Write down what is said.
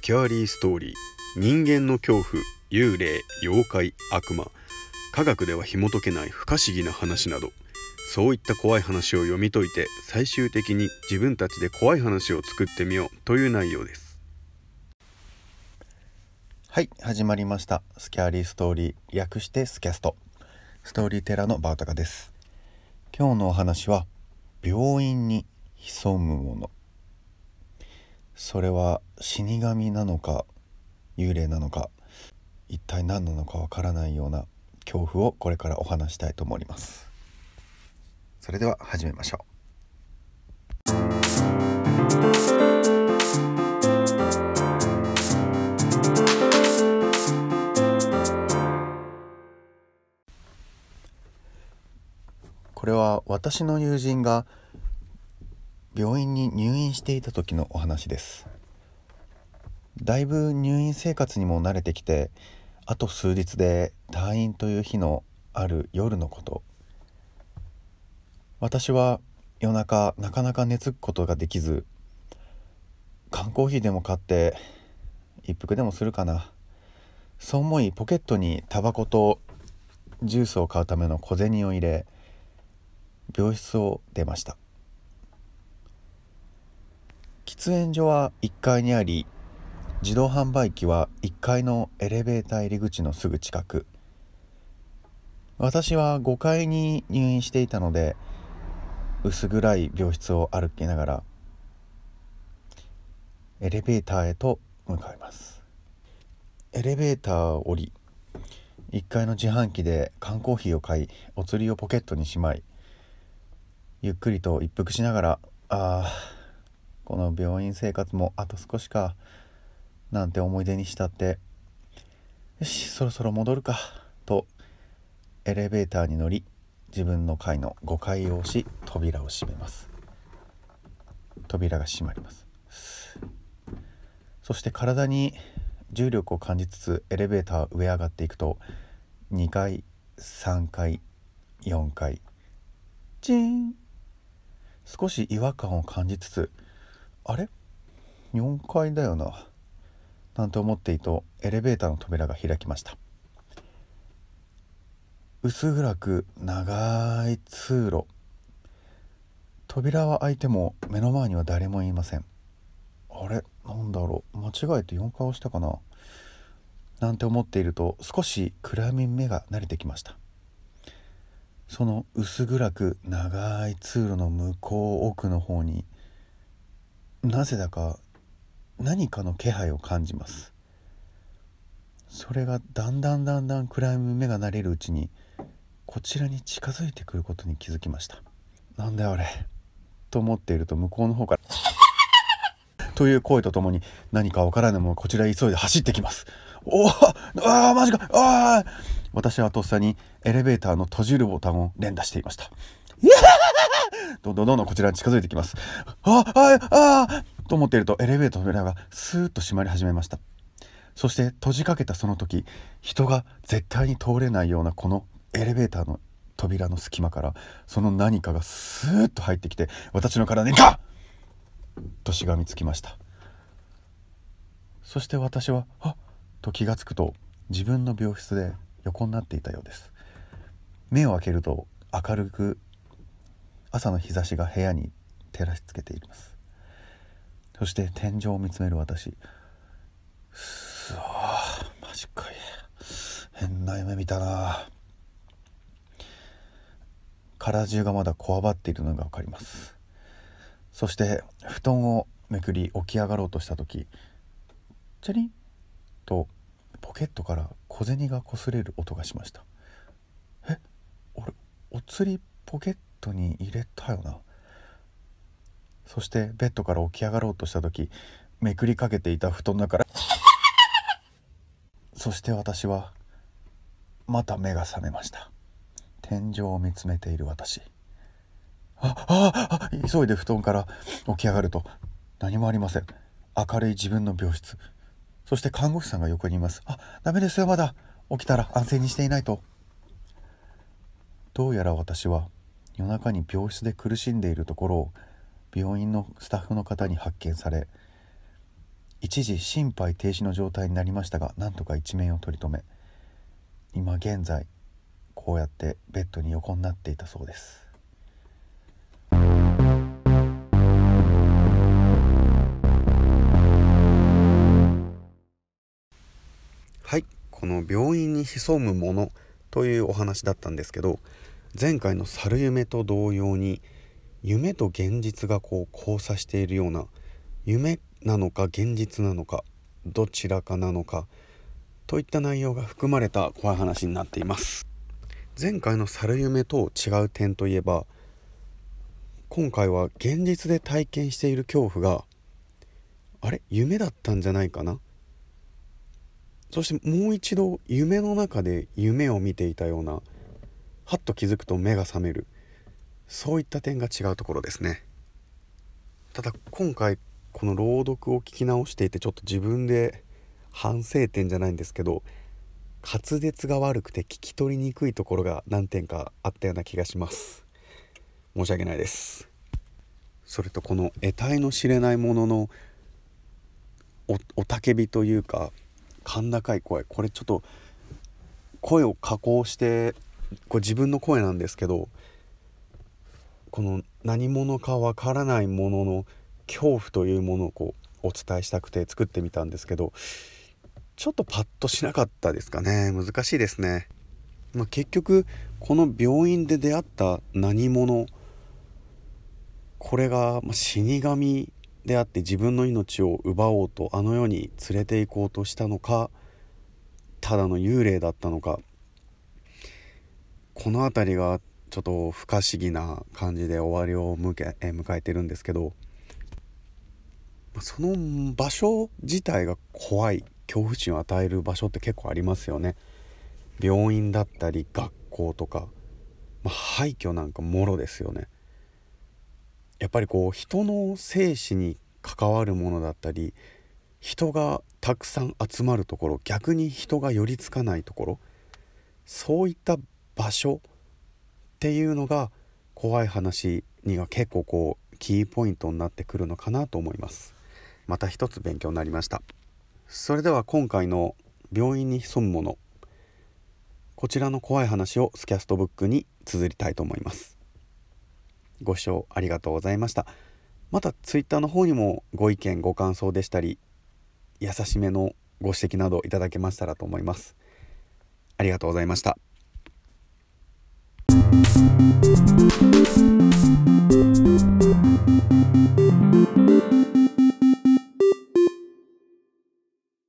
スキャーリーストーリー。人間の恐怖幽霊妖怪悪魔。科学では紐解けない不可思議な話など。そういった怖い話を読み解いて最終的に自分たちで怖い話を作ってみようという内容です。はい始まりました。スキャーリーストーリー略してスキャスト。ストーリーテラーのバウタカです。今日のお話は病院に潜むものそれは死神なのか幽霊なのか一体何なのかわからないような恐怖をこれからお話したいと思います。それでは始めましょう。これは私の友人が病院に入院していた時のお話です。だいぶ入院生活にも慣れてきてあと数日で退院という日のある夜のこと。私は夜中なかなか寝つくことができず缶コーヒーでも買って一服でもするかな。そう思いポケットにタバコとジュースを買うための小銭を入れ病室を出ました。喫煙所は1階にあり自動販売機は1階のエレベーター入り口のすぐ近く。私は5階に入院していたので薄暗い病室を歩きながらエレベーターへと向かいます。エレベーターを降り1階の自販機で缶コーヒーを買いお釣りをポケットにしまいゆっくりと一服しながらああこの病院生活もあと少しかなんて思い出にしたってよしそろそろ戻るかとエレベーターに乗り自分の階の5階を押し扉を閉めます。扉が閉まります。そして体に重力を感じつつエレベーター上上がっていくと2階3階4階チーン。少し違和感を感じつつあれ？4階だよな。なんて思っているとエレベーターの扉が開きました。薄暗く長い通路。扉は開いても目の前には誰もいません。あれ？なんだろう。間違えて4階押したかな。なんて思っていると少し暗闇目が慣れてきました。その薄暗く長い通路の向こう奥の方になぜだか何かの気配を感じます。それがだんだんだんだん暗闇目が慣れるうちにこちらに近づいてくることに気づきました。なんだよあれ。と思っていると向こうの方から。という声とともに何かわからないもこちらへ急いで走ってきます。おおああマジか。ああ私はとっさにエレベーターの閉じるボタンを連打していました。どんどんどんどんこちらに近づいてきます。ああああと思っているとエレベーターの扉がスーッと閉まり始めました。そして閉じかけたその時人が絶対に通れないようなこのエレベーターの扉の隙間からその何かがスーッと入ってきて私の体にガッ！としがみつきました。そして私はあっ！と気がつくと自分の病室で横になっていたようです。目を開けると明るく朝の日差しが部屋に照らしつけています。そして天井を見つめる私。すわマジかい。変な夢見たな。体中がまだこわばっているのが分かります。そして布団をめくり起き上がろうとした時チャリンとポケットから小銭が擦れる音がしました。え？俺お釣りポケットトに入れたよな。そしてベッドから起き上がろうとした時めくりかけていた布団の中から そして私はまた目が覚めました。天井を見つめている私。あああ急いで布団から起き上がると何もありません。明るい自分の病室。そして看護師さんが横にいます。あダメですよまだ。起きたら安静にしていないと。どうやら私は夜中に病室で苦しんでいるところを病院のスタッフの方に発見され一時心肺停止の状態になりましたがなんとか一命を取り留め今現在こうやってベッドに横になっていたそうです。はいこの病院に潜むものというお話だったんですけど前回の猿夢と同様に夢と現実がこう交差しているような夢なのか現実なのかどちらかなのかといった内容が含まれた怖い話になっています。前回の猿夢と違う点といえば今回は現実で体験している恐怖があれ？夢だったんじゃないかな？そしてもう一度夢の中で夢を見ていたようなはっと気づくと目が覚める。そういった点が違うところですね。ただ今回この朗読を聞き直していてちょっと自分で反省点じゃないんですけど滑舌が悪くて聞き取りにくいところが何点かあったような気がします。申し訳ないです。それとこの得体の知れないもののおたけびというか甲高い声。これちょっと声を加工してこれ自分の声なんですけどこの何者かわからないものの恐怖というものをこうお伝えしたくて作ってみたんですけどちょっとパッとしなかったですかね。難しいですね、まあ、結局この病院で出会った何者これが死神であって自分の命を奪おうとあの世に連れて行こうとしたのかただの幽霊だったのかこの辺りがちょっと不可思議な感じで終わりを迎え迎えてるんですけどその場所自体が怖い恐怖心を与える場所って結構ありますよね。病院だったり学校とか、まあ、廃墟なんかもろですよね。やっぱりこう人の生死に関わるものだったり人がたくさん集まるところ逆に人が寄りつかないところそういった場所っていうのが怖い話には結構こうキーポイントになってくるのかなと思います。また一つ勉強になりました。それでは今回の病院に潜むもの。こちらの怖い話をスキャストブックに綴りたいと思います。ご視聴ありがとうございました。また Twitter の方にもご意見ご感想でしたり優しめのご指摘などいただけましたらと思います。ありがとうございました。Müzik